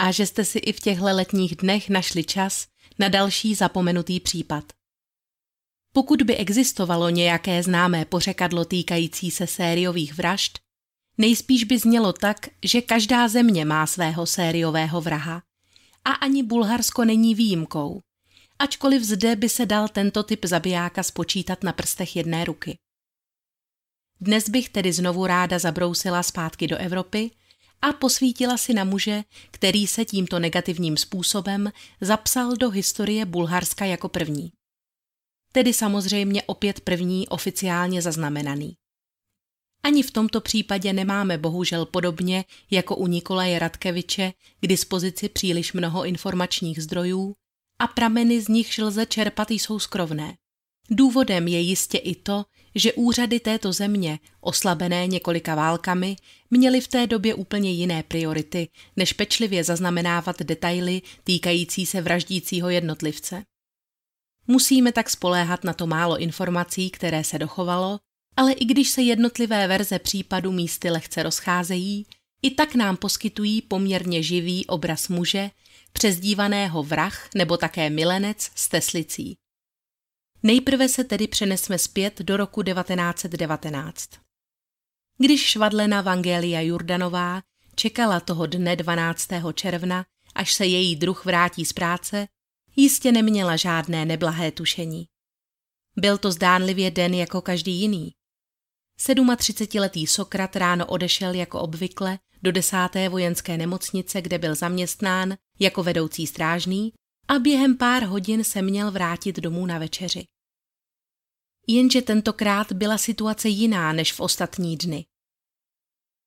a že jste si i v těchto letních dnech našli čas na další zapomenutý případ. Pokud by existovalo nějaké známé pořekadlo týkající se sériových vražd, nejspíš by znělo tak, že každá země má svého sériového vraha a ani Bulharsko není výjimkou, ačkoliv zde by se dal tento typ zabijáka spočítat na prstech jedné ruky. Dnes bych tedy znovu ráda zabrousila zpátky do Evropy a posvítila si na muže, který se tímto negativním způsobem zapsal do historie Bulharska jako první. Tedy samozřejmě opět první oficiálně zaznamenaný. Ani v tomto případě nemáme bohužel podobně jako u Nikolaje Radkeviče k dispozici příliš mnoho informačních zdrojů a prameny z nichž lze čerpat jsou skrovné. Důvodem je jistě i to, že úřady této země, oslabené několika válkami, měly v té době úplně jiné priority, než pečlivě zaznamenávat detaily týkající se vraždícího jednotlivce. Musíme tak spoléhat na to málo informací, které se dochovalo, ale i když se jednotlivé verze případu místy lehce rozcházejí, i tak nám poskytují poměrně živý obraz muže, přezdívaného vrah nebo také milenec s teslicí. Nejprve se tedy přenesme zpět do roku 1919. Když švadlena Vangelia Jurdanová čekala toho dne 12. června, až se její druh vrátí z práce, jistě neměla žádné neblahé tušení. Byl to zdánlivě den jako každý jiný. 37-letý Sokrat ráno odešel jako obvykle do desáté vojenské nemocnice, kde byl zaměstnán jako vedoucí strážný a během pár hodin se měl vrátit domů na večeři. Jenže tentokrát byla situace jiná než v ostatní dny.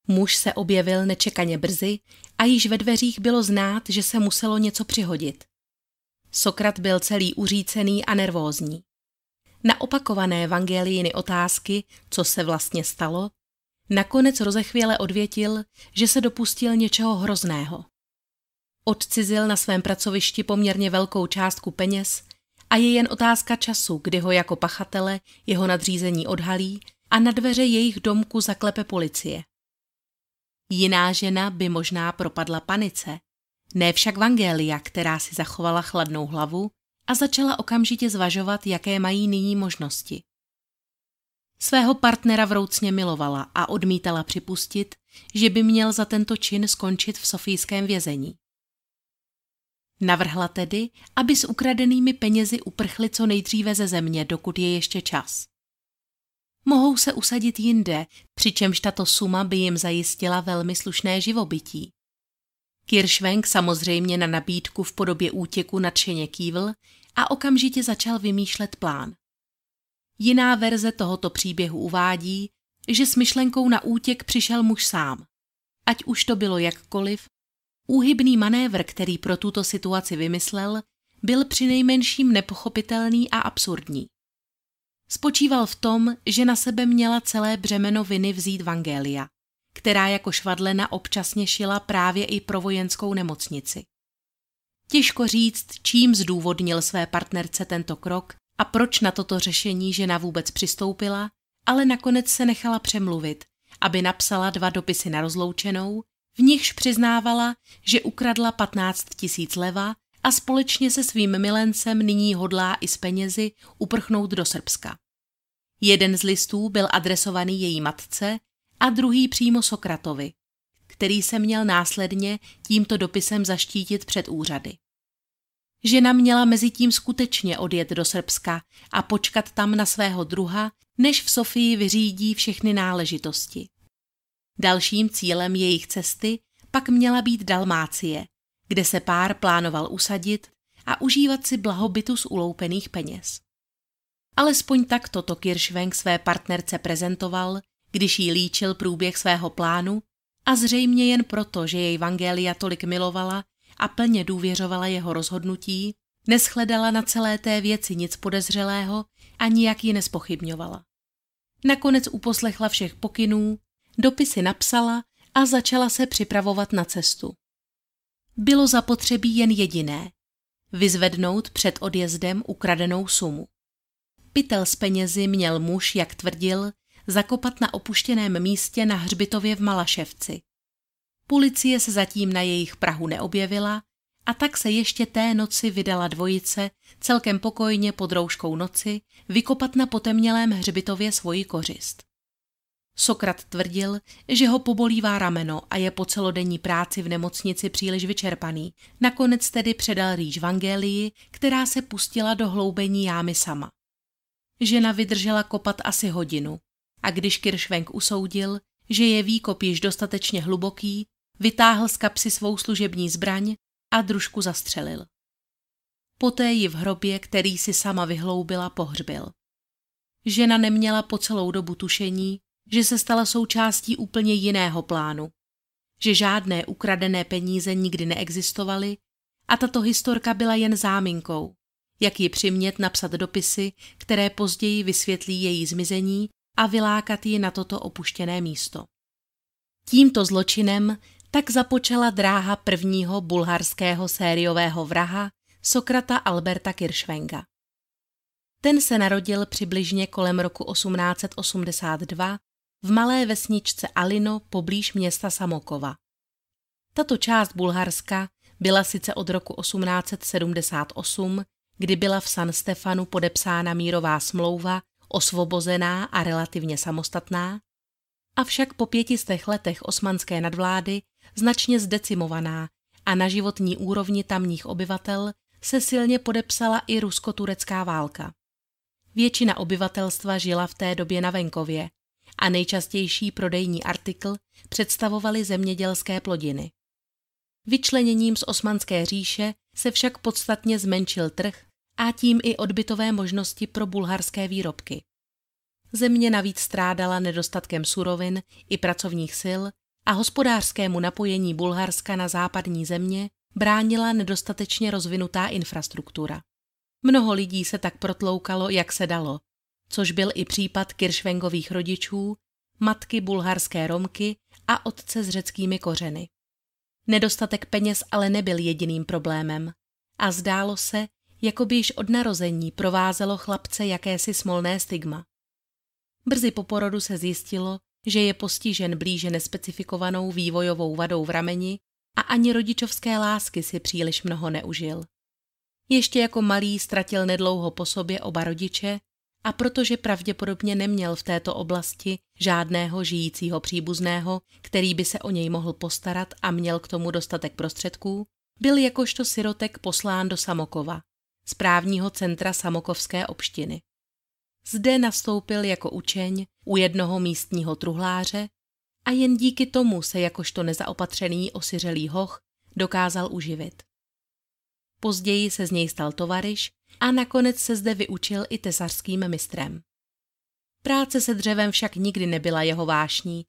Muž se objevil nečekaně brzy a již ve dveřích bylo znát, že se muselo něco přihodit. Sokrat byl celý uřícený a nervózní. Na opakované evangelijiny otázky, co se vlastně stalo, nakonec rozechvěle odvětil, že se dopustil něčeho hrozného. Odcizil na svém pracovišti poměrně velkou částku peněz a je jen otázka času, kdy ho jako pachatele jeho nadřízení odhalí a na dveře jejich domku zaklepe policie. Jiná žena by možná propadla panice, ne však Vangelia, která si zachovala chladnou hlavu a začala okamžitě zvažovat, jaké mají nyní možnosti. Svého partnera vroucně milovala a odmítala připustit, že by měl za tento čin skončit v sofijském vězení. Navrhla tedy, aby s ukradenými penězi uprchli co nejdříve ze země, dokud je ještě čas. Mohou se usadit jinde, přičemž tato suma by jim zajistila velmi slušné živobytí. Kiršvenk samozřejmě na nabídku v podobě útěku nadšeně kývl a okamžitě začal vymýšlet plán. Jiná verze tohoto příběhu uvádí, že s myšlenkou na útěk přišel muž sám. Ať už to bylo jakkoliv, Úhybný manévr, který pro tuto situaci vymyslel, byl přinejmenším nepochopitelný a absurdní. Spočíval v tom, že na sebe měla celé břemeno viny vzít Vangelia, která jako švadlena občasně šila právě i pro vojenskou nemocnici. Těžko říct, čím zdůvodnil své partnerce tento krok a proč na toto řešení žena vůbec přistoupila, ale nakonec se nechala přemluvit, aby napsala dva dopisy na rozloučenou v nichž přiznávala, že ukradla 15 tisíc leva a společně se svým milencem nyní hodlá i s penězi uprchnout do Srbska. Jeden z listů byl adresovaný její matce a druhý přímo Sokratovi, který se měl následně tímto dopisem zaštítit před úřady. Žena měla mezi tím skutečně odjet do Srbska a počkat tam na svého druha, než v Sofii vyřídí všechny náležitosti. Dalším cílem jejich cesty pak měla být Dalmácie, kde se pár plánoval usadit a užívat si blahobytu z uloupených peněz. Alespoň tak toto Kiršvenk své partnerce prezentoval, když jí líčil průběh svého plánu a zřejmě jen proto, že jej Vangelia tolik milovala a plně důvěřovala jeho rozhodnutí, neschledala na celé té věci nic podezřelého a nijak ji nespochybňovala. Nakonec uposlechla všech pokynů, dopisy napsala a začala se připravovat na cestu. Bylo zapotřebí jen jediné – vyzvednout před odjezdem ukradenou sumu. Pytel s penězi měl muž, jak tvrdil, zakopat na opuštěném místě na hřbitově v Malaševci. Policie se zatím na jejich Prahu neobjevila a tak se ještě té noci vydala dvojice celkem pokojně pod rouškou noci vykopat na potemnělém hřbitově svoji kořist. Sokrat tvrdil, že ho pobolívá rameno a je po celodenní práci v nemocnici příliš vyčerpaný. Nakonec tedy předal rýž Vangelii, která se pustila do hloubení jámy sama. Žena vydržela kopat asi hodinu a když Kiršvenk usoudil, že je výkop již dostatečně hluboký, vytáhl z kapsy svou služební zbraň a družku zastřelil. Poté ji v hrobě, který si sama vyhloubila, pohřbil. Žena neměla po celou dobu tušení, že se stala součástí úplně jiného plánu, že žádné ukradené peníze nikdy neexistovaly a tato historka byla jen záminkou, jak ji přimět napsat dopisy, které později vysvětlí její zmizení a vylákat ji na toto opuštěné místo. Tímto zločinem tak započala dráha prvního bulharského sériového vraha Sokrata Alberta Kiršvenga. Ten se narodil přibližně kolem roku 1882 v malé vesničce Alino poblíž města Samokova. Tato část Bulharska byla sice od roku 1878, kdy byla v San Stefanu podepsána mírová smlouva, osvobozená a relativně samostatná, avšak po pětistech letech osmanské nadvlády značně zdecimovaná a na životní úrovni tamních obyvatel se silně podepsala i rusko-turecká válka. Většina obyvatelstva žila v té době na venkově a nejčastější prodejní artikl představovaly zemědělské plodiny. Vyčleněním z Osmanské říše se však podstatně zmenšil trh a tím i odbytové možnosti pro bulharské výrobky. Země navíc strádala nedostatkem surovin i pracovních sil a hospodářskému napojení Bulharska na západní země bránila nedostatečně rozvinutá infrastruktura. Mnoho lidí se tak protloukalo, jak se dalo, což byl i případ Kiršvengových rodičů, matky bulharské Romky a otce s řeckými kořeny. Nedostatek peněz ale nebyl jediným problémem a zdálo se, jako by již od narození provázelo chlapce jakési smolné stigma. Brzy po porodu se zjistilo, že je postižen blíže nespecifikovanou vývojovou vadou v rameni a ani rodičovské lásky si příliš mnoho neužil. Ještě jako malý ztratil nedlouho po sobě oba rodiče a protože pravděpodobně neměl v této oblasti žádného žijícího příbuzného, který by se o něj mohl postarat a měl k tomu dostatek prostředků, byl jakožto sirotek poslán do Samokova, správního centra Samokovské obštiny. Zde nastoupil jako učeň u jednoho místního truhláře a jen díky tomu se jakožto nezaopatřený osiřelý hoch dokázal uživit. Později se z něj stal tovariš a nakonec se zde vyučil i tesařským mistrem. Práce se dřevem však nikdy nebyla jeho vášní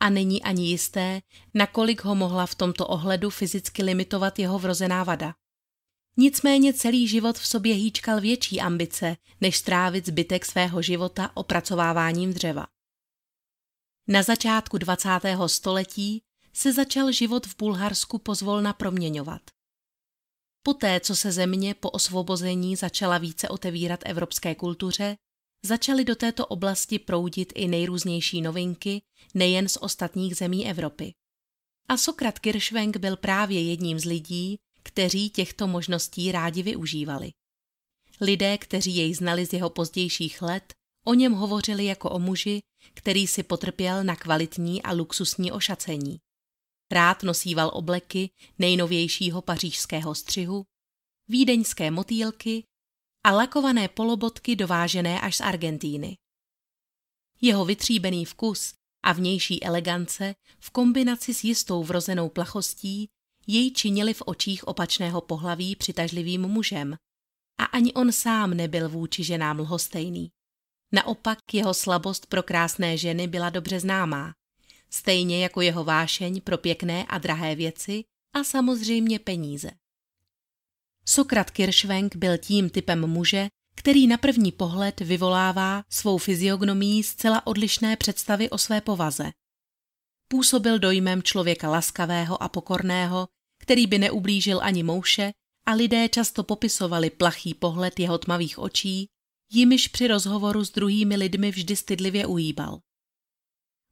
a není ani jisté, nakolik ho mohla v tomto ohledu fyzicky limitovat jeho vrozená vada. Nicméně celý život v sobě hýčkal větší ambice, než strávit zbytek svého života opracováváním dřeva. Na začátku 20. století se začal život v Bulharsku pozvolna proměňovat. Poté, co se země po osvobození začala více otevírat evropské kultuře, začaly do této oblasti proudit i nejrůznější novinky, nejen z ostatních zemí Evropy. A Sokrat Kiršvenk byl právě jedním z lidí, kteří těchto možností rádi využívali. Lidé, kteří jej znali z jeho pozdějších let, o něm hovořili jako o muži, který si potrpěl na kvalitní a luxusní ošacení. Rád nosíval obleky nejnovějšího pařížského střihu, vídeňské motýlky a lakované polobotky dovážené až z Argentíny. Jeho vytříbený vkus a vnější elegance v kombinaci s jistou vrozenou plachostí jej činili v očích opačného pohlaví přitažlivým mužem a ani on sám nebyl vůči ženám lhostejný. Naopak jeho slabost pro krásné ženy byla dobře známá, stejně jako jeho vášeň pro pěkné a drahé věci a samozřejmě peníze. Sokrat Kiršvenk byl tím typem muže, který na první pohled vyvolává svou fyziognomií zcela odlišné představy o své povaze. Působil dojmem člověka laskavého a pokorného, který by neublížil ani mouše a lidé často popisovali plachý pohled jeho tmavých očí, jimiž při rozhovoru s druhými lidmi vždy stydlivě ujíbal.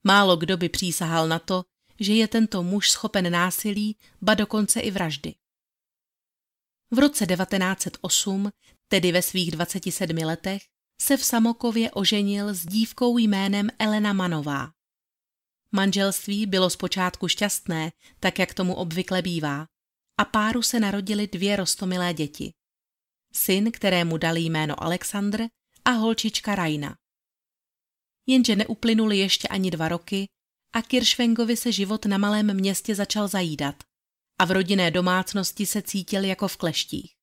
Málo kdo by přísahal na to, že je tento muž schopen násilí, ba dokonce i vraždy. V roce 1908, tedy ve svých 27 letech, se v Samokově oženil s dívkou jménem Elena Manová. Manželství bylo zpočátku šťastné, tak jak tomu obvykle bývá, a páru se narodili dvě rostomilé děti. Syn, kterému dali jméno Alexandr a holčička Rajna. Jenže neuplynuli ještě ani dva roky a Kiršvengovi se život na malém městě začal zajídat a v rodinné domácnosti se cítil jako v kleštích.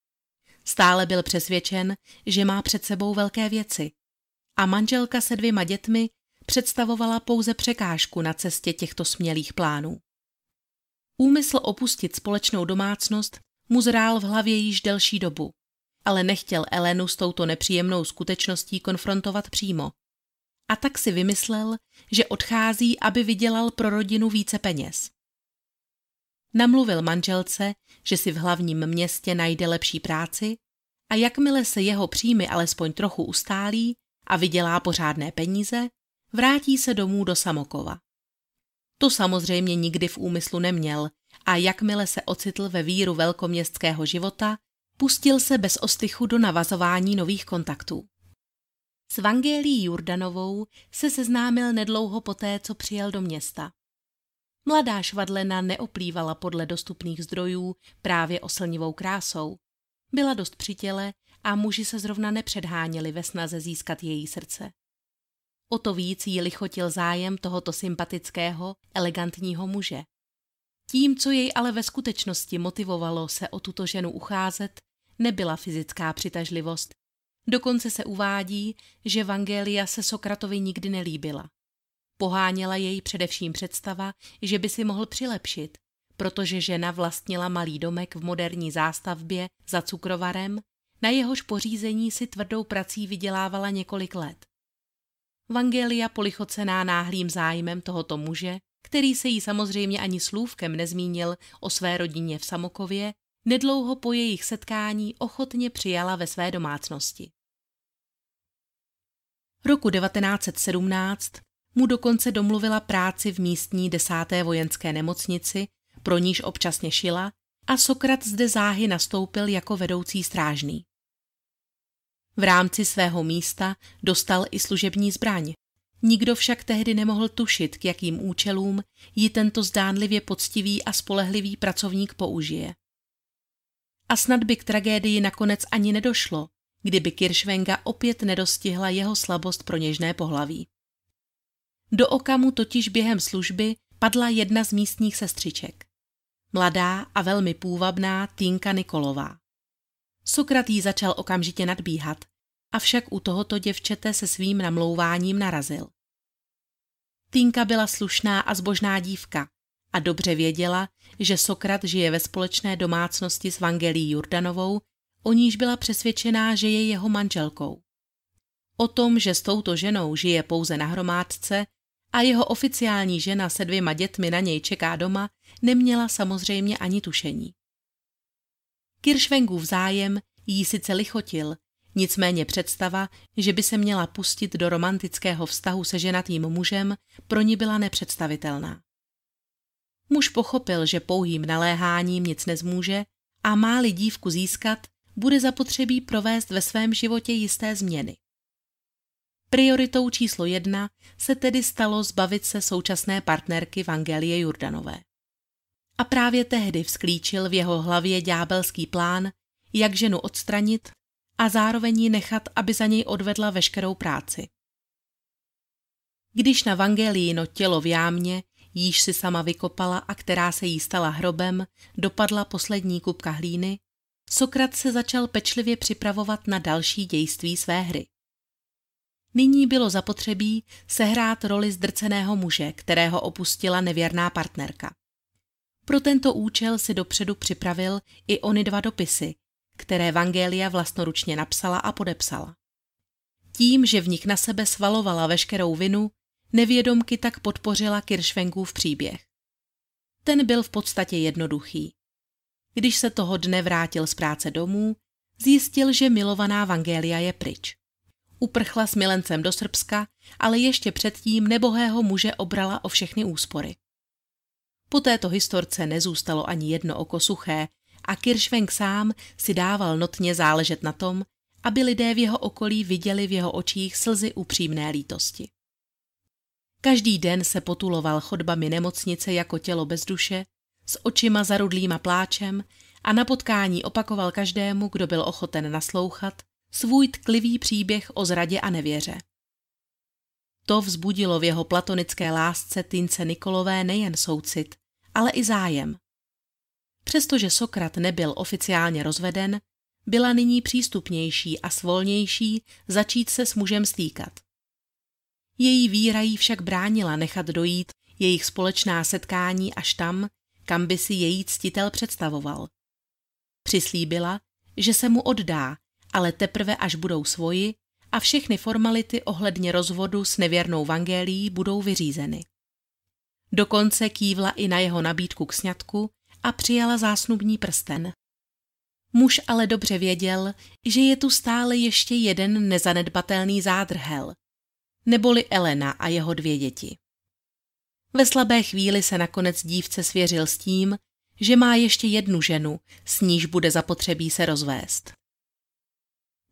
Stále byl přesvědčen, že má před sebou velké věci a manželka se dvěma dětmi představovala pouze překážku na cestě těchto smělých plánů. Úmysl opustit společnou domácnost mu zrál v hlavě již delší dobu, ale nechtěl Elenu s touto nepříjemnou skutečností konfrontovat přímo. A tak si vymyslel, že odchází, aby vydělal pro rodinu více peněz. Namluvil manželce, že si v hlavním městě najde lepší práci a jakmile se jeho příjmy alespoň trochu ustálí a vydělá pořádné peníze, vrátí se domů do Samokova. To samozřejmě nikdy v úmyslu neměl a jakmile se ocitl ve víru velkoměstského života, pustil se bez ostychu do navazování nových kontaktů. S Vangélí Jurdanovou se seznámil nedlouho poté, co přijel do města. Mladá švadlena neoplývala podle dostupných zdrojů právě oslnivou krásou. Byla dost při těle a muži se zrovna nepředháněli ve snaze získat její srdce. O to víc jí lichotil zájem tohoto sympatického, elegantního muže. Tím, co jej ale ve skutečnosti motivovalo se o tuto ženu ucházet, nebyla fyzická přitažlivost. Dokonce se uvádí, že Vangelia se Sokratovi nikdy nelíbila. Poháněla jej především představa, že by si mohl přilepšit, protože žena vlastnila malý domek v moderní zástavbě za cukrovarem, na jehož pořízení si tvrdou prací vydělávala několik let. Vangelia polichocená náhlým zájmem tohoto muže, který se jí samozřejmě ani slůvkem nezmínil o své rodině v Samokově, nedlouho po jejich setkání ochotně přijala ve své domácnosti. Roku 1917 mu dokonce domluvila práci v místní desáté vojenské nemocnici, pro níž občasně šila, a Sokrat zde záhy nastoupil jako vedoucí strážný. V rámci svého místa dostal i služební zbraň. Nikdo však tehdy nemohl tušit, k jakým účelům ji tento zdánlivě poctivý a spolehlivý pracovník použije. A snad by k tragédii nakonec ani nedošlo, kdyby Kiršvenga opět nedostihla jeho slabost pro něžné pohlaví. Do okamu totiž během služby padla jedna z místních sestřiček. Mladá a velmi půvabná Týnka Nikolová. Sokrat jí začal okamžitě nadbíhat, avšak u tohoto děvčete se svým namlouváním narazil. Týnka byla slušná a zbožná dívka a dobře věděla, že Sokrat žije ve společné domácnosti s Vangelí Jurdanovou, o níž byla přesvědčená, že je jeho manželkou. O tom, že s touto ženou žije pouze na hromádce a jeho oficiální žena se dvěma dětmi na něj čeká doma, neměla samozřejmě ani tušení. Kiršvengův zájem jí sice lichotil, nicméně představa, že by se měla pustit do romantického vztahu se ženatým mužem, pro ní byla nepředstavitelná. Muž pochopil, že pouhým naléháním nic nezmůže a má-li dívku získat, bude zapotřebí provést ve svém životě jisté změny. Prioritou číslo jedna se tedy stalo zbavit se současné partnerky Vangelie Jurdanové. A právě tehdy vzklíčil v jeho hlavě ďábelský plán, jak ženu odstranit a zároveň ji nechat, aby za něj odvedla veškerou práci. Když na Vangelíno tělo v jámě, jíž si sama vykopala a která se jí stala hrobem, dopadla poslední kupka hlíny, Sokrat se začal pečlivě připravovat na další dějství své hry. Nyní bylo zapotřebí sehrát roli zdrceného muže, kterého opustila nevěrná partnerka. Pro tento účel si dopředu připravil i ony dva dopisy, které Vangelia vlastnoručně napsala a podepsala. Tím, že v nich na sebe svalovala veškerou vinu, nevědomky tak podpořila Kiršvenkův příběh. Ten byl v podstatě jednoduchý. Když se toho dne vrátil z práce domů, zjistil, že milovaná Vangelia je pryč. Uprchla s milencem do Srbska, ale ještě předtím nebohého muže obrala o všechny úspory. Po této historce nezůstalo ani jedno oko suché a Kiršvenk sám si dával notně záležet na tom, aby lidé v jeho okolí viděli v jeho očích slzy upřímné lítosti. Každý den se potuloval chodbami nemocnice jako tělo bez duše, s očima zarudlýma pláčem a na potkání opakoval každému, kdo byl ochoten naslouchat, svůj tklivý příběh o zradě a nevěře. To vzbudilo v jeho platonické lásce Tince Nikolové nejen soucit, ale i zájem. Přestože Sokrat nebyl oficiálně rozveden, byla nyní přístupnější a svolnější začít se s mužem stýkat. Její víra jí však bránila nechat dojít jejich společná setkání až tam, kam by si její ctitel představoval. Přislíbila, že se mu oddá, ale teprve až budou svoji a všechny formality ohledně rozvodu s nevěrnou Vangélií budou vyřízeny. Dokonce kývla i na jeho nabídku k sňatku a přijala zásnubní prsten. Muž ale dobře věděl, že je tu stále ještě jeden nezanedbatelný zádrhel, neboli Elena a jeho dvě děti. Ve slabé chvíli se nakonec dívce svěřil s tím, že má ještě jednu ženu, s níž bude zapotřebí se rozvést.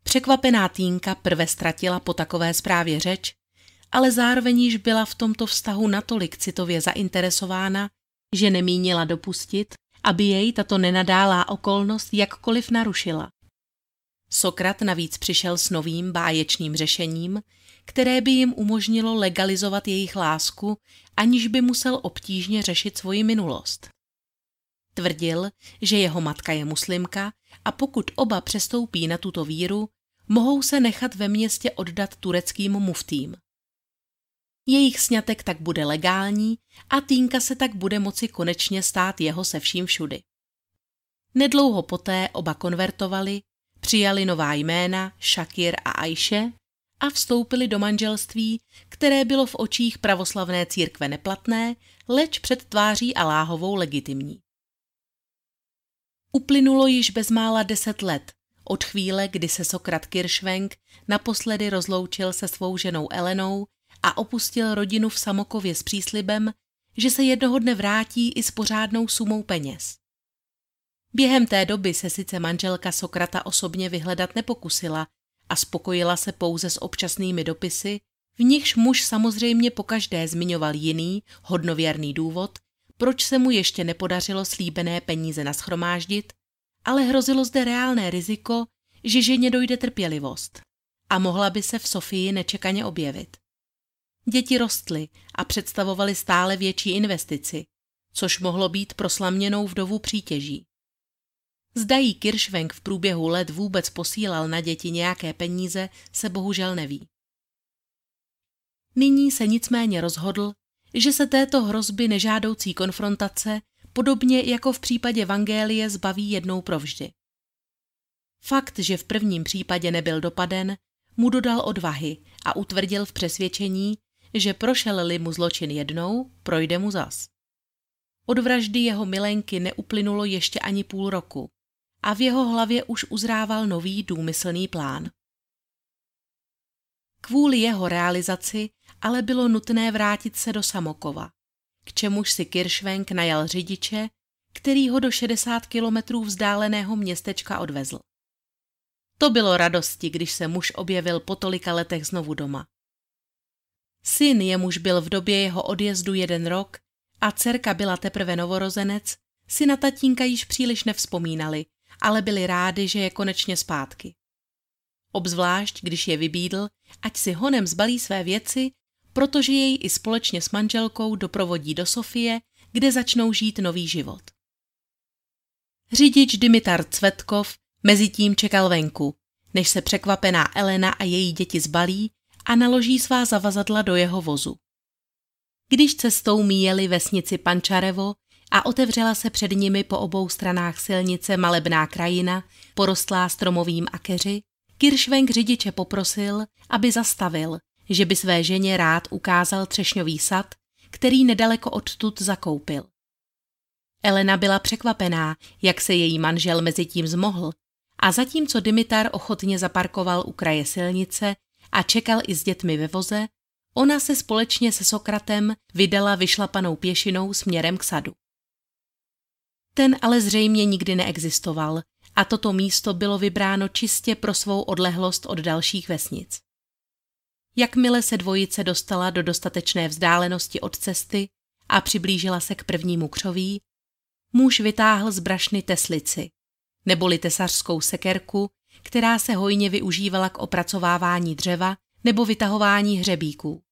Překvapená Týnka prve ztratila po takové zprávě řeč, ale zároveň již byla v tomto vztahu natolik citově zainteresována, že nemínila dopustit, aby jej tato nenadálá okolnost jakkoliv narušila. Sokrat navíc přišel s novým báječným řešením, které by jim umožnilo legalizovat jejich lásku, aniž by musel obtížně řešit svoji minulost. Tvrdil, že jeho matka je muslimka a pokud oba přestoupí na tuto víru, mohou se nechat ve městě oddat tureckým muftým. Jejich sňatek tak bude legální a Týnka se tak bude moci konečně stát jeho se vším všudy. Nedlouho poté oba konvertovali, přijali nová jména Shakir a Aiše a vstoupili do manželství, které bylo v očích pravoslavné církve neplatné, leč před tváří Aláhovou legitimní. Uplynulo již bezmála deset let od chvíle, kdy se Sokrat Kiršvenk naposledy rozloučil se svou ženou Elenou a opustil rodinu v Samokově s příslibem, že se jednoho dne vrátí i s pořádnou sumou peněz. Během té doby se sice manželka Sokrata osobně vyhledat nepokusila a spokojila se pouze s občasnými dopisy, v nichž muž samozřejmě pokaždé zmiňoval jiný, hodnověrný důvod, proč se mu ještě nepodařilo slíbené peníze naschromáždit, ale hrozilo zde reálné riziko, že ženě dojde trpělivost a mohla by se v Sofii nečekaně objevit. Děti rostly a představovaly stále větší investici, což mohlo být pro slaměnou vdovu přítěží. Zda jí Kiršvenk v průběhu let vůbec posílal na děti nějaké peníze, se bohužel neví. Nyní se nicméně rozhodl, že se této hrozby nežádoucí konfrontace, podobně jako v případě Vangélie, zbaví jednou provždy. Fakt, že v prvním případě nebyl dopaden, mu dodal odvahy a utvrdil v přesvědčení, že prošel-li mu zločin jednou, projde mu zas. Od vraždy jeho milenky neuplynulo ještě ani půl roku a v jeho hlavě už uzrával nový důmyslný plán. Kvůli jeho realizaci ale bylo nutné vrátit se do Samokova, k čemuž si Kiršvenk najal řidiče, který ho do 60 kilometrů vzdáleného městečka odvezl. To bylo radosti, když se muž objevil po tolika letech znovu doma. Syn, jemuž byl v době jeho odjezdu jeden rok a dcerka byla teprve novorozenec, si na tatínka již příliš nevzpomínali, ale byli rádi, že je konečně zpátky. Obzvlášť, když je vybídl, ať si honem zbalí své věci, protože jej i společně s manželkou doprovodí do Sofie, kde začnou žít nový život. Řidič Dimitar Cvetkov mezi tím čekal venku, než se překvapená Elena a její děti zbalí a naloží svá zavazadla do jeho vozu. Když cestou míjeli vesnici Pančarevo, a otevřela se před nimi po obou stranách silnice malebná krajina, porostlá stromovým a keři, Kiršvenk řidiče poprosil, aby zastavil, že by své ženě rád ukázal třešňový sad, který nedaleko odtud zakoupil. Elena byla překvapená, jak se její manžel mezi tím zmohl a zatímco Dimitar ochotně zaparkoval u kraje silnice a čekal i s dětmi ve voze, ona se společně se Sokratem vydala vyšlapanou pěšinou směrem k sadu. Ten ale zřejmě nikdy neexistoval a toto místo bylo vybráno čistě pro svou odlehlost od dalších vesnic. Jakmile se dvojice dostala do dostatečné vzdálenosti od cesty a přiblížila se k prvnímu křoví, muž vytáhl z brašny teslici, neboli tesařskou sekerku, která se hojně využívala k opracovávání dřeva nebo vytahování hřebíků.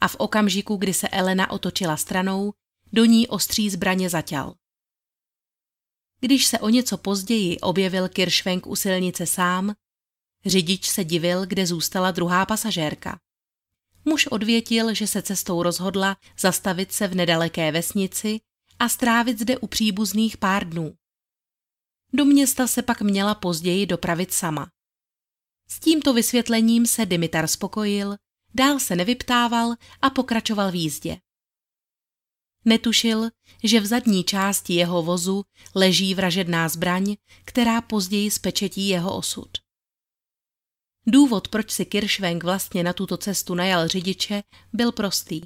A v okamžiku, kdy se Elena otočila stranou, do ní ostří zbraně zaťal. Když se o něco později objevil Kiršvenk u silnice sám, řidič se divil, kde zůstala druhá pasažérka. Muž odvětil, že se cestou rozhodla zastavit se v nedaleké vesnici a strávit zde u příbuzných pár dnů. Do města se pak měla později dopravit sama. S tímto vysvětlením se Dimitar spokojil, dál se nevyptával a pokračoval v jízdě. Netušil, že v zadní části jeho vozu leží vražedná zbraň, která později spečetí jeho osud. Důvod, proč si Kiršvenk vlastně na tuto cestu najal řidiče, byl prostý.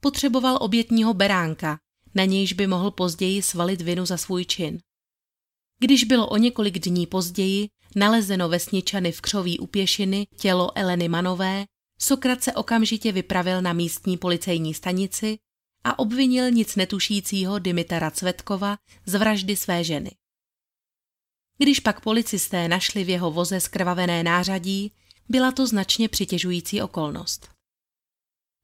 Potřeboval obětního beránka, na nějž by mohl později svalit vinu za svůj čin. Když bylo o několik dní později nalezeno vesničany v křoví u pěšiny tělo Eleny Manové, Sokrat se okamžitě vypravil na místní policejní stanici a obvinil nic netušícího Dimitara Cvetkova z vraždy své ženy. Když pak policisté našli v jeho voze skrvavené nářadí, byla to značně přitěžující okolnost.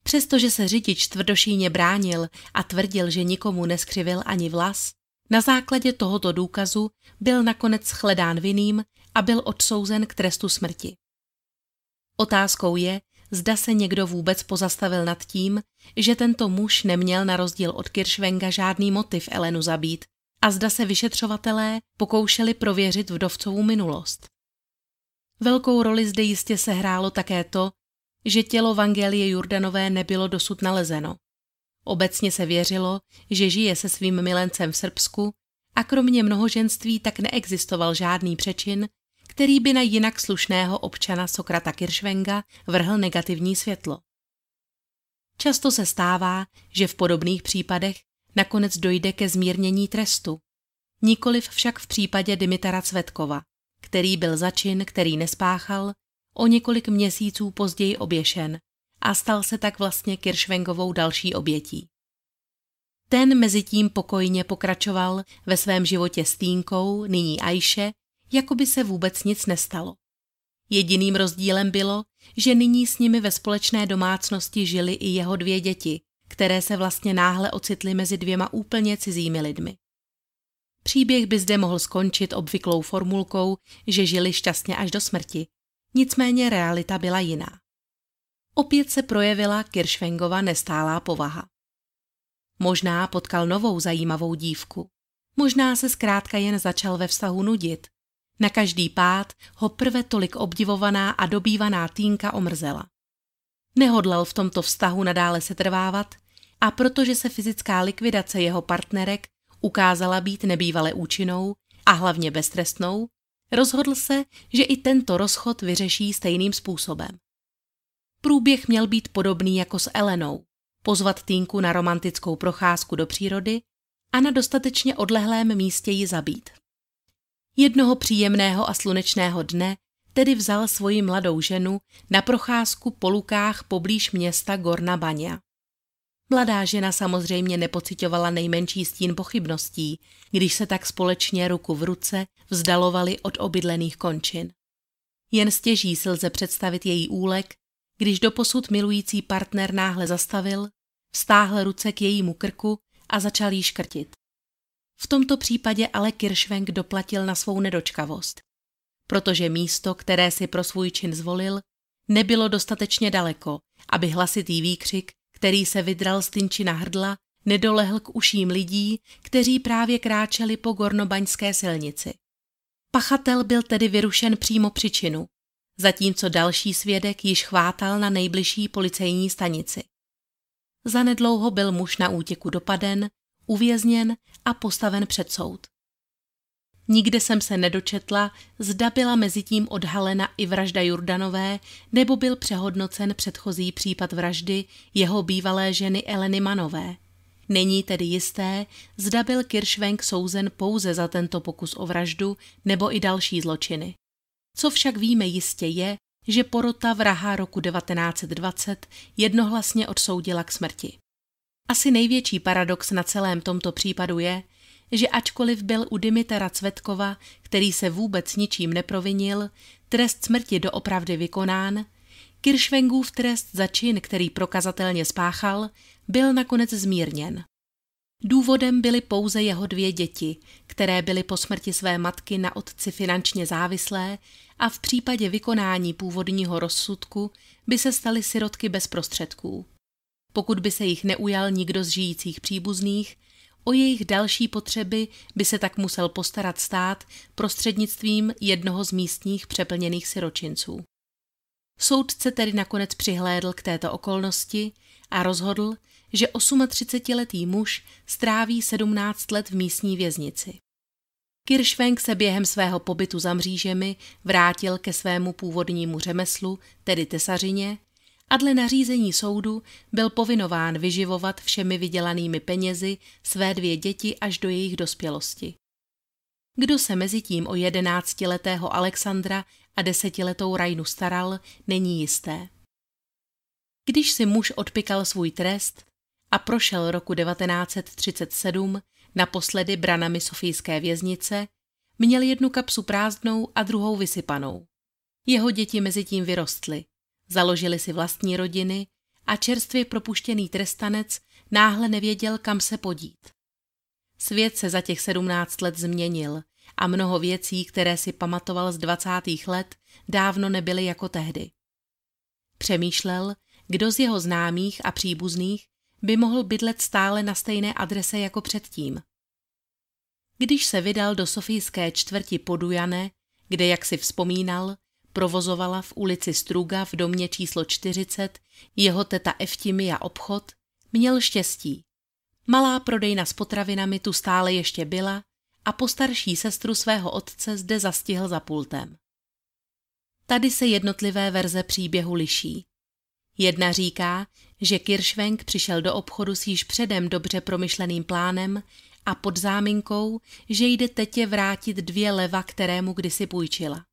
Přestože se řidič tvrdošíně bránil a tvrdil, že nikomu neskřivil ani vlas, na základě tohoto důkazu byl nakonec shledán vinným a byl odsouzen k trestu smrti. Otázkou je, zda se někdo vůbec pozastavil nad tím, že tento muž neměl na rozdíl od Kiršvenga žádný motiv Elenu zabít a zda se vyšetřovatelé pokoušeli prověřit vdovcovou minulost. Velkou roli zde jistě sehrálo také to, že tělo Vangelie Jordanové nebylo dosud nalezeno. Obecně se věřilo, že žije se svým milencem v Srbsku a kromě mnohoženství tak neexistoval žádný přečin, který by na jinak slušného občana Sokrata Kiršvenga vrhl negativní světlo. Často se stává, že v podobných případech nakonec dojde ke zmírnění trestu. Nikoliv však v případě Dimitara Cvetkova, který byl začin, který nespáchal, o několik měsíců později oběšen a stal se tak vlastně Kiršvengovou další obětí. Ten mezi tím pokojně pokračoval ve svém životě s Týnkou, nyní Ajše, jako by se vůbec nic nestalo. Jediným rozdílem bylo, že nyní s nimi ve společné domácnosti žili i jeho dvě děti, které se vlastně náhle ocitly mezi dvěma úplně cizími lidmi. Příběh by zde mohl skončit obvyklou formulkou, že žili šťastně až do smrti, nicméně realita byla jiná. Opět se projevila Kiršvengova nestálá povaha. Možná potkal novou zajímavou dívku. Možná se zkrátka jen začal ve vztahu nudit. Na každý pád ho prve tolik obdivovaná a dobývaná týnka omrzela. Nehodlal v tomto vztahu nadále se trvávat a protože se fyzická likvidace jeho partnerek ukázala být nebývale účinnou a hlavně beztrestnou, rozhodl se, že i tento rozchod vyřeší stejným způsobem. Průběh měl být podobný jako s Elenou, pozvat Týnku na romantickou procházku do přírody a na dostatečně odlehlém místě ji zabít. Jednoho příjemného a slunečného dne tedy vzal svoji mladou ženu na procházku po lukách poblíž města Gorna Bania. Mladá žena samozřejmě nepocitovala nejmenší stín pochybností, když se tak společně ruku v ruce vzdalovali od obydlených končin. Jen stěží si lze představit její úlek, když doposud milující partner náhle zastavil, vstáhl ruce k jejímu krku a začal jí škrtit. V tomto případě ale Kiršvenk doplatil na svou nedočkavost, protože místo, které si pro svůj čin zvolil, nebylo dostatečně daleko, aby hlasitý výkřik, který se vydral z Tynčina hrdla, nedolehl k uším lidí, kteří právě kráčeli po gornobaňské silnici. Pachatel byl tedy vyrušen přímo při činu, zatímco další svědek již chvátal na nejbližší policejní stanici. Zanedlouho byl muž na útěku dopaden, uvězněn a postaven před soud. Nikde jsem se nedočetla, zda byla mezitím odhalena i vražda Jurdanové, nebo byl přehodnocen předchozí případ vraždy jeho bývalé ženy Eleny Manové. Není tedy jisté, zda byl Kiršvenk souzen pouze za tento pokus o vraždu nebo i další zločiny. Co však víme jistě je, že porota vraha roku 1920 jednohlasně odsoudila k smrti. Asi největší paradox na celém tomto případu je, že ačkoliv byl u Dimitera Cvetkova, který se vůbec ničím neprovinil, trest smrti doopravdy vykonán, Kiršvengův trest za čin, který prokazatelně spáchal, byl nakonec zmírněn. Důvodem byly pouze jeho dvě děti, které byly po smrti své matky na otci finančně závislé a v případě vykonání původního rozsudku by se staly sirotky bez prostředků. Pokud by se jich neujal nikdo z žijících příbuzných, o jejich další potřeby by se tak musel postarat stát prostřednictvím jednoho z místních přeplněných siročinců. Soudce tedy nakonec přihlédl k této okolnosti a rozhodl, že 38-letý muž stráví 17 let v místní věznici. Kiršvenk se během svého pobytu za mřížemi vrátil ke svému původnímu řemeslu, tedy tesařině, a dle nařízení soudu byl povinován vyživovat všemi vydělanými penězi své dvě děti až do jejich dospělosti. Kdo se mezi tím o jedenáctiletého Alexandra a desetiletou Rajnu staral, není jisté. Když si muž odpikal svůj trest a prošel roku 1937 naposledy branami Sofijské věznice, měl jednu kapsu prázdnou a druhou vysypanou. Jeho děti mezi tím vyrostly, založili si vlastní rodiny a čerstvě propuštěný trestanec náhle nevěděl, kam se podít. Svět se za těch sedmnáct let změnil a mnoho věcí, které si pamatoval z dvacátých let, dávno nebyly jako tehdy. Přemýšlel, kdo z jeho známých a příbuzných by mohl bydlet stále na stejné adrese jako předtím. Když se vydal do sofijské čtvrti Podujane, kde, jak si vzpomínal, provozovala v ulici Struga v domě číslo 40 jeho teta Eftimia obchod, měl štěstí. Malá prodejna s potravinami tu stále ještě byla a postarší sestru svého otce zde zastihl za pultem. Tady se jednotlivé verze příběhu liší. Jedna říká, že Kiršvenk přišel do obchodu s již předem dobře promyšleným plánem a pod záminkou, že jde tetě vrátit dvě leva, kterému kdysi půjčila.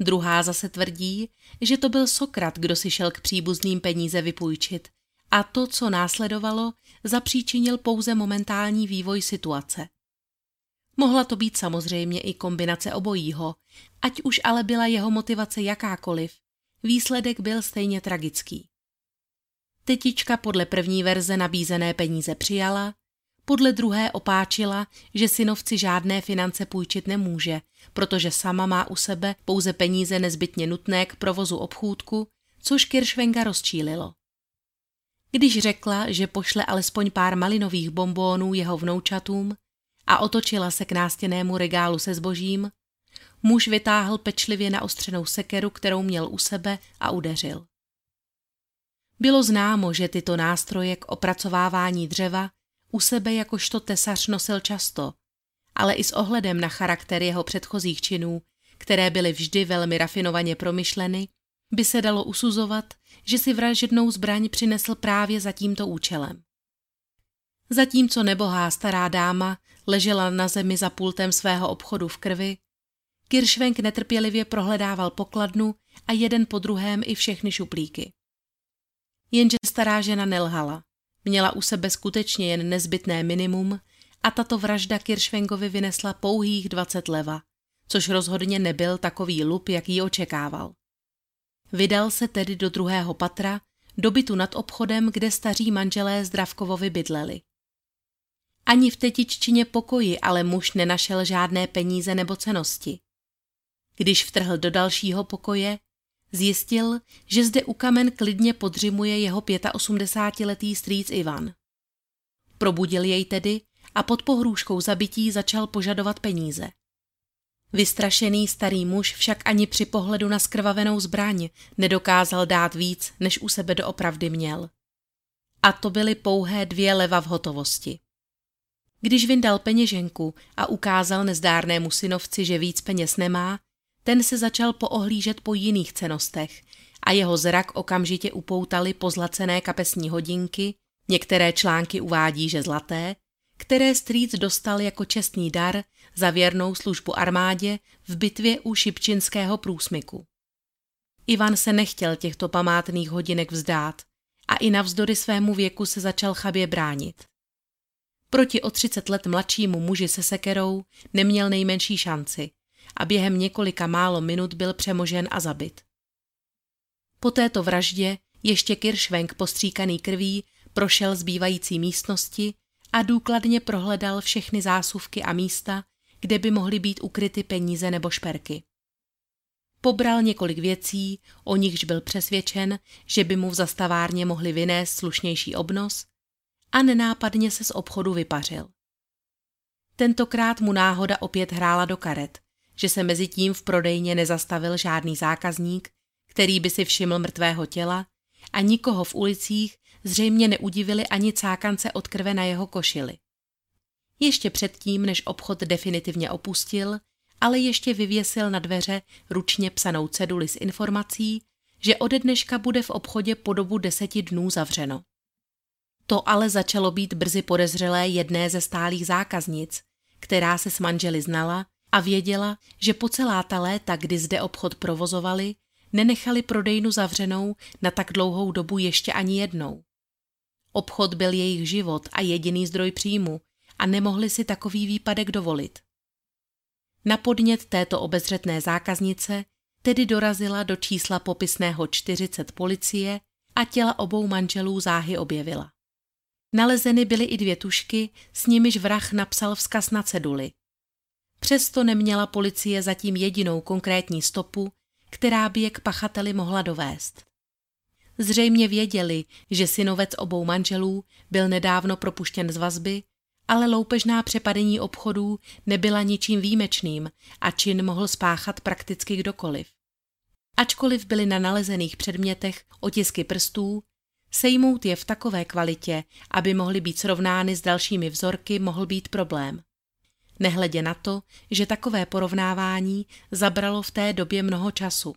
Druhá zase tvrdí, že to byl Sokrat, kdo si šel k příbuzným peníze vypůjčit a to, co následovalo, zapříčinil pouze momentální vývoj situace. Mohla to být samozřejmě i kombinace obojího, ať už ale byla jeho motivace jakákoliv, výsledek byl stejně tragický. Tetička podle první verze nabízené peníze přijala, podle druhé opáčila, že synovci žádné finance půjčit nemůže, protože sama má u sebe pouze peníze nezbytně nutné k provozu obchůdku, což Kiršvenga rozčílilo. Když řekla, že pošle alespoň pár malinových bombónů jeho vnoučatům a otočila se k nástěnému regálu se zbožím, muž vytáhl pečlivě naostřenou sekeru, kterou měl u sebe a udeřil. Bylo známo, že tyto nástroje k opracovávání dřeva u sebe jakožto tesař nosil často, ale i s ohledem na charakter jeho předchozích činů, které byly vždy velmi rafinovaně promyšleny, by se dalo usuzovat, že si vražednou zbraň přinesl právě za tímto účelem. Zatímco nebohá stará dáma ležela na zemi za pultem svého obchodu v krvi, Kiršvenk netrpělivě prohledával pokladnu a jeden po druhém i všechny šuplíky. Jenže stará žena nelhala. Měla u sebe skutečně jen nezbytné minimum a tato vražda Kiršvenkovi vynesla pouhých 20 leva, což rozhodně nebyl takový lup, jaký očekával. Vydal se tedy do druhého patra, do bytu nad obchodem, kde staří manželé Zdravkovovi bydleli. Ani v tetiččině pokoji ale muž nenašel žádné peníze nebo cenosti. Když vtrhl do dalšího pokoje, Zjistil, že zde u kamen klidně podřimuje jeho 85-letý strýc Ivan. Probudil jej tedy a pod pohrůžkou zabití začal požadovat peníze. Vystrašený starý muž však ani při pohledu na skrvavenou zbraň nedokázal dát víc, než u sebe doopravdy měl. A to byly pouhé dvě leva v hotovosti. Když vyndal peněženku a ukázal nezdárnému synovci, že víc peněz nemá, ten se začal poohlížet po jiných cenostech a jeho zrak okamžitě upoutali pozlacené kapesní hodinky, některé články uvádí, že zlaté, které strýc dostal jako čestný dar za věrnou službu armádě v bitvě u Šipčinského průsmyku. Ivan se nechtěl těchto památných hodinek vzdát a i navzdory svému věku se začal chabě bránit. Proti o 30 let mladšímu muži se sekerou neměl nejmenší šanci a během několika málo minut byl přemožen a zabit. Po této vraždě ještě Kiršvenk postříkaný krví prošel zbývající místnosti a důkladně prohledal všechny zásuvky a místa, kde by mohly být ukryty peníze nebo šperky. Pobral několik věcí, o nichž byl přesvědčen, že by mu v zastavárně mohli vynést slušnější obnos a nenápadně se z obchodu vypařil. Tentokrát mu náhoda opět hrála do karet, že se mezi tím v prodejně nezastavil žádný zákazník, který by si všiml mrtvého těla a nikoho v ulicích zřejmě neudivili ani cákance od krve na jeho košili. Ještě předtím, než obchod definitivně opustil, ale ještě vyvěsil na dveře ručně psanou ceduli s informací, že ode dneška bude v obchodě po dobu deseti dnů zavřeno. To ale začalo být brzy podezřelé jedné ze stálých zákaznic, která se s manželi znala a věděla, že po celá ta léta, kdy zde obchod provozovali, nenechali prodejnu zavřenou na tak dlouhou dobu ještě ani jednou. Obchod byl jejich život a jediný zdroj příjmu a nemohli si takový výpadek dovolit. Na podnět této obezřetné zákaznice tedy dorazila do čísla popisného 40 policie a těla obou manželů záhy objevila. Nalezeny byly i dvě tušky, s nimiž vrah napsal vzkaz na ceduli. Přesto neměla policie zatím jedinou konkrétní stopu, která by je k pachateli mohla dovést. Zřejmě věděli, že synovec obou manželů byl nedávno propuštěn z vazby, ale loupežná přepadení obchodů nebyla ničím výjimečným a čin mohl spáchat prakticky kdokoliv. Ačkoliv byly na nalezených předmětech otisky prstů, sejmout je v takové kvalitě, aby mohly být srovnány s dalšími vzorky, mohl být problém. Nehledě na to, že takové porovnávání zabralo v té době mnoho času.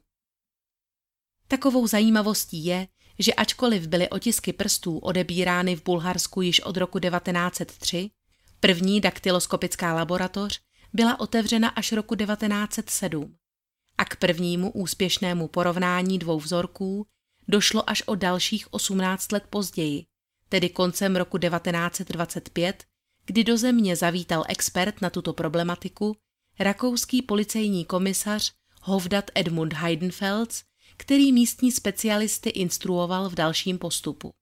Takovou zajímavostí je, že ačkoliv byly otisky prstů odebírány v Bulharsku již od roku 1903, první daktyloskopická laboratoř byla otevřena až roku 1907 a k prvnímu úspěšnému porovnání dvou vzorků došlo až o dalších 18 let později, tedy koncem roku 1925, kdy do země zavítal expert na tuto problematiku, rakouský policejní komisař Hovdat Edmund Heidenfels který místní specialisty instruoval v dalším postupu.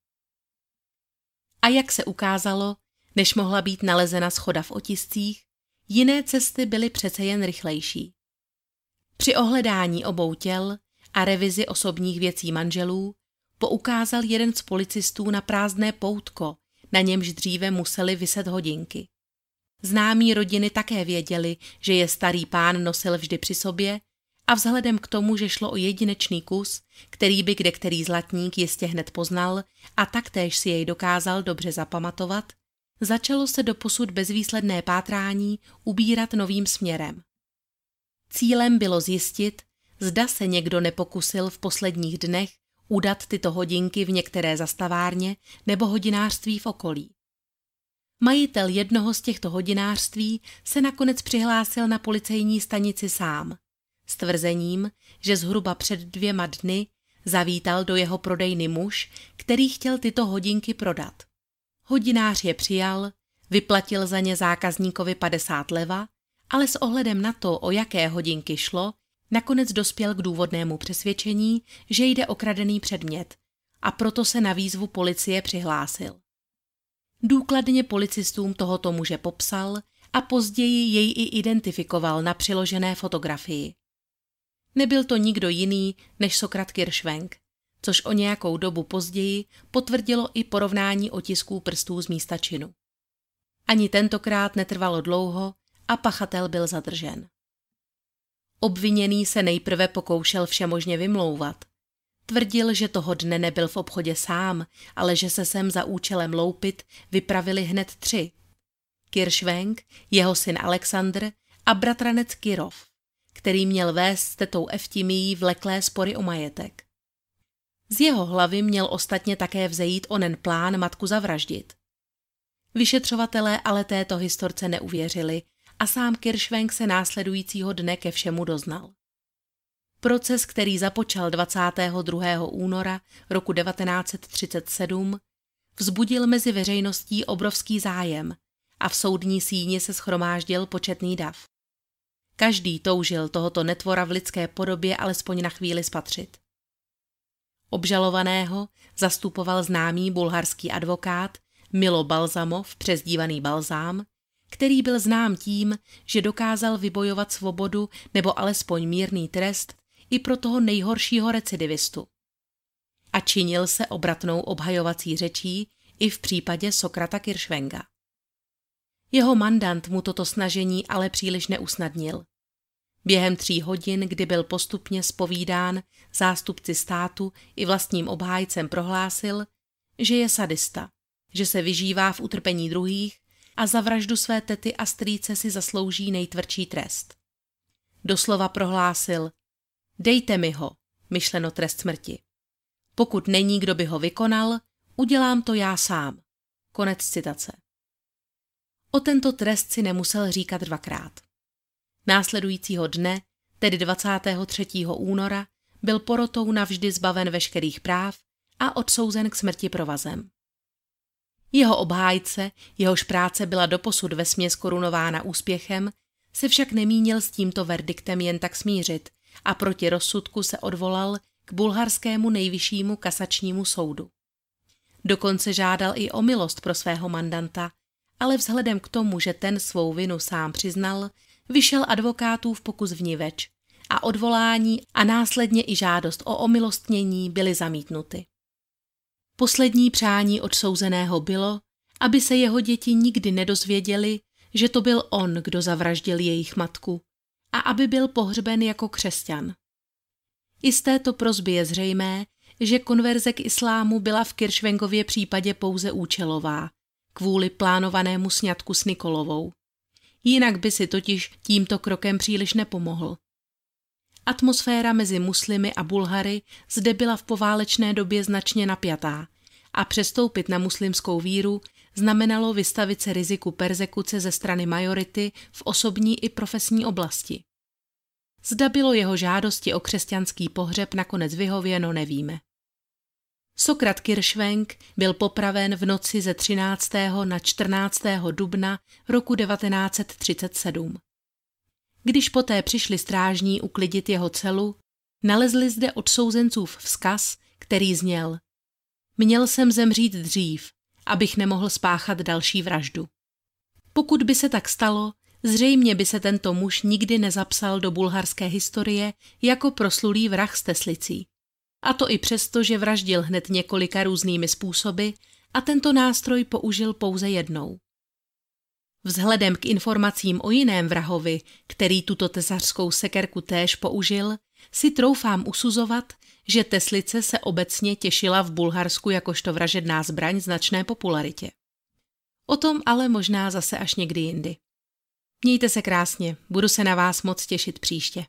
A jak se ukázalo, než mohla být nalezena schoda v otiscích, jiné cesty byly přece jen rychlejší. Při ohledání obou těl a revizi osobních věcí manželů poukázal jeden z policistů na prázdné poutko, na němž dříve museli vyset hodinky. Známí rodiny také věděli, že je starý pán nosil vždy při sobě a vzhledem k tomu, že šlo o jedinečný kus, který by kde který zlatník jistě hned poznal a taktéž si jej dokázal dobře zapamatovat, začalo se do posud bezvýsledné pátrání ubírat novým směrem. Cílem bylo zjistit, zda se někdo nepokusil v posledních dnech udat tyto hodinky v některé zastavárně nebo hodinářství v okolí. Majitel jednoho z těchto hodinářství se nakonec přihlásil na policejní stanici sám s tvrzením, že zhruba před dvěma dny zavítal do jeho prodejny muž, který chtěl tyto hodinky prodat. Hodinář je přijal, vyplatil za ně zákazníkovi 50 leva, ale s ohledem na to, o jaké hodinky šlo, nakonec dospěl k důvodnému přesvědčení, že jde o kradený předmět a proto se na výzvu policie přihlásil. Důkladně policistům tohoto muže popsal a později jej i identifikoval na přiložené fotografii. Nebyl to nikdo jiný než Sokrat Kiršvenk, což o nějakou dobu později potvrdilo i porovnání otisků prstů z místa činu. Ani tentokrát netrvalo dlouho a pachatel byl zadržen. Obviněný se nejprve pokoušel všemožně vymlouvat. Tvrdil, že toho dne nebyl v obchodě sám, ale že se sem za účelem loupit vypravili hned tři. Kiršvenk, jeho syn Alexandr a bratranec Kirov, který měl vést s tetou Eftimí vleklé spory o majetek. Z jeho hlavy měl ostatně také vzejít onen plán matku zavraždit. Vyšetřovatelé ale této historce neuvěřili a sám Kiršvenk se následujícího dne ke všemu doznal. Proces, který započal 22. února roku 1937, vzbudil mezi veřejností obrovský zájem a v soudní síni se schromáždil početný dav. Každý toužil tohoto netvora v lidské podobě alespoň na chvíli spatřit. Obžalovaného zastupoval známý bulharský advokát Milo Balzamov, přezdívaný Balzám, který byl znám tím, že dokázal vybojovat svobodu nebo alespoň mírný trest i pro toho nejhoršího recidivistu. A činil se obratnou obhajovací řečí i v případě Sokrata Kiršvenga. Jeho mandant mu toto snažení ale příliš neusnadnil. Během tří hodin, kdy byl postupně spovídán, zástupci státu i vlastním obhájcem prohlásil, že je sadista, že se vyžívá v utrpení druhých a za vraždu své tety a strýce si zaslouží nejtvrdší trest. Doslova prohlásil, dejte mi ho, myšleno trest smrti. Pokud není, kdo by ho vykonal, udělám to já sám. Konec citace. O tento trest si nemusel říkat dvakrát. Následujícího dne, tedy 23. února, byl porotou navždy zbaven veškerých práv a odsouzen k smrti provazem. Jeho obhájce, jehož práce byla doposud ve směs korunována úspěchem, se však nemínil s tímto verdiktem jen tak smířit a proti rozsudku se odvolal k bulharskému nejvyššímu kasačnímu soudu. Dokonce žádal i o milost pro svého mandanta, ale vzhledem k tomu, že ten svou vinu sám přiznal, vyšel advokátův pokus vniveč a odvolání a následně i žádost o omilostnění byly zamítnuty. Poslední přání odsouzeného bylo, aby se jeho děti nikdy nedozvěděli, že to byl on, kdo zavraždil jejich matku a aby byl pohřben jako křesťan. I z této prozby je zřejmé, že konverze k islámu byla v Kiršvengově případě pouze účelová, kvůli plánovanému sňatku s Nikolovou. Jinak by si totiž tímto krokem příliš nepomohl. Atmosféra mezi muslimy a Bulhary zde byla v poválečné době značně napjatá a přestoupit na muslimskou víru znamenalo vystavit se riziku persekuce ze strany majority v osobní i profesní oblasti. Zda bylo jeho žádosti o křesťanský pohřeb nakonec vyhověno, nevíme. Sokrat Kiršvenk byl popraven v noci ze 13. na 14. dubna roku 1937. Když poté přišli strážní uklidit jeho celu, nalezli zde od souzencův vzkaz, který zněl Měl jsem zemřít dřív, abych nemohl spáchat další vraždu. Pokud by se tak stalo, zřejmě by se tento muž nikdy nezapsal do bulharské historie jako proslulý vrah s Teslicí. A to i přesto, že vraždil hned několika různými způsoby a tento nástroj použil pouze jednou. Vzhledem k informacím o jiném vrahovi, který tuto tesařskou sekerku též použil, si troufám usuzovat, že Teslice se obecně těšila v Bulharsku jakožto vražedná zbraň značné popularitě. O tom ale možná zase až někdy jindy. Mějte se krásně, budu se na vás moc těšit příště.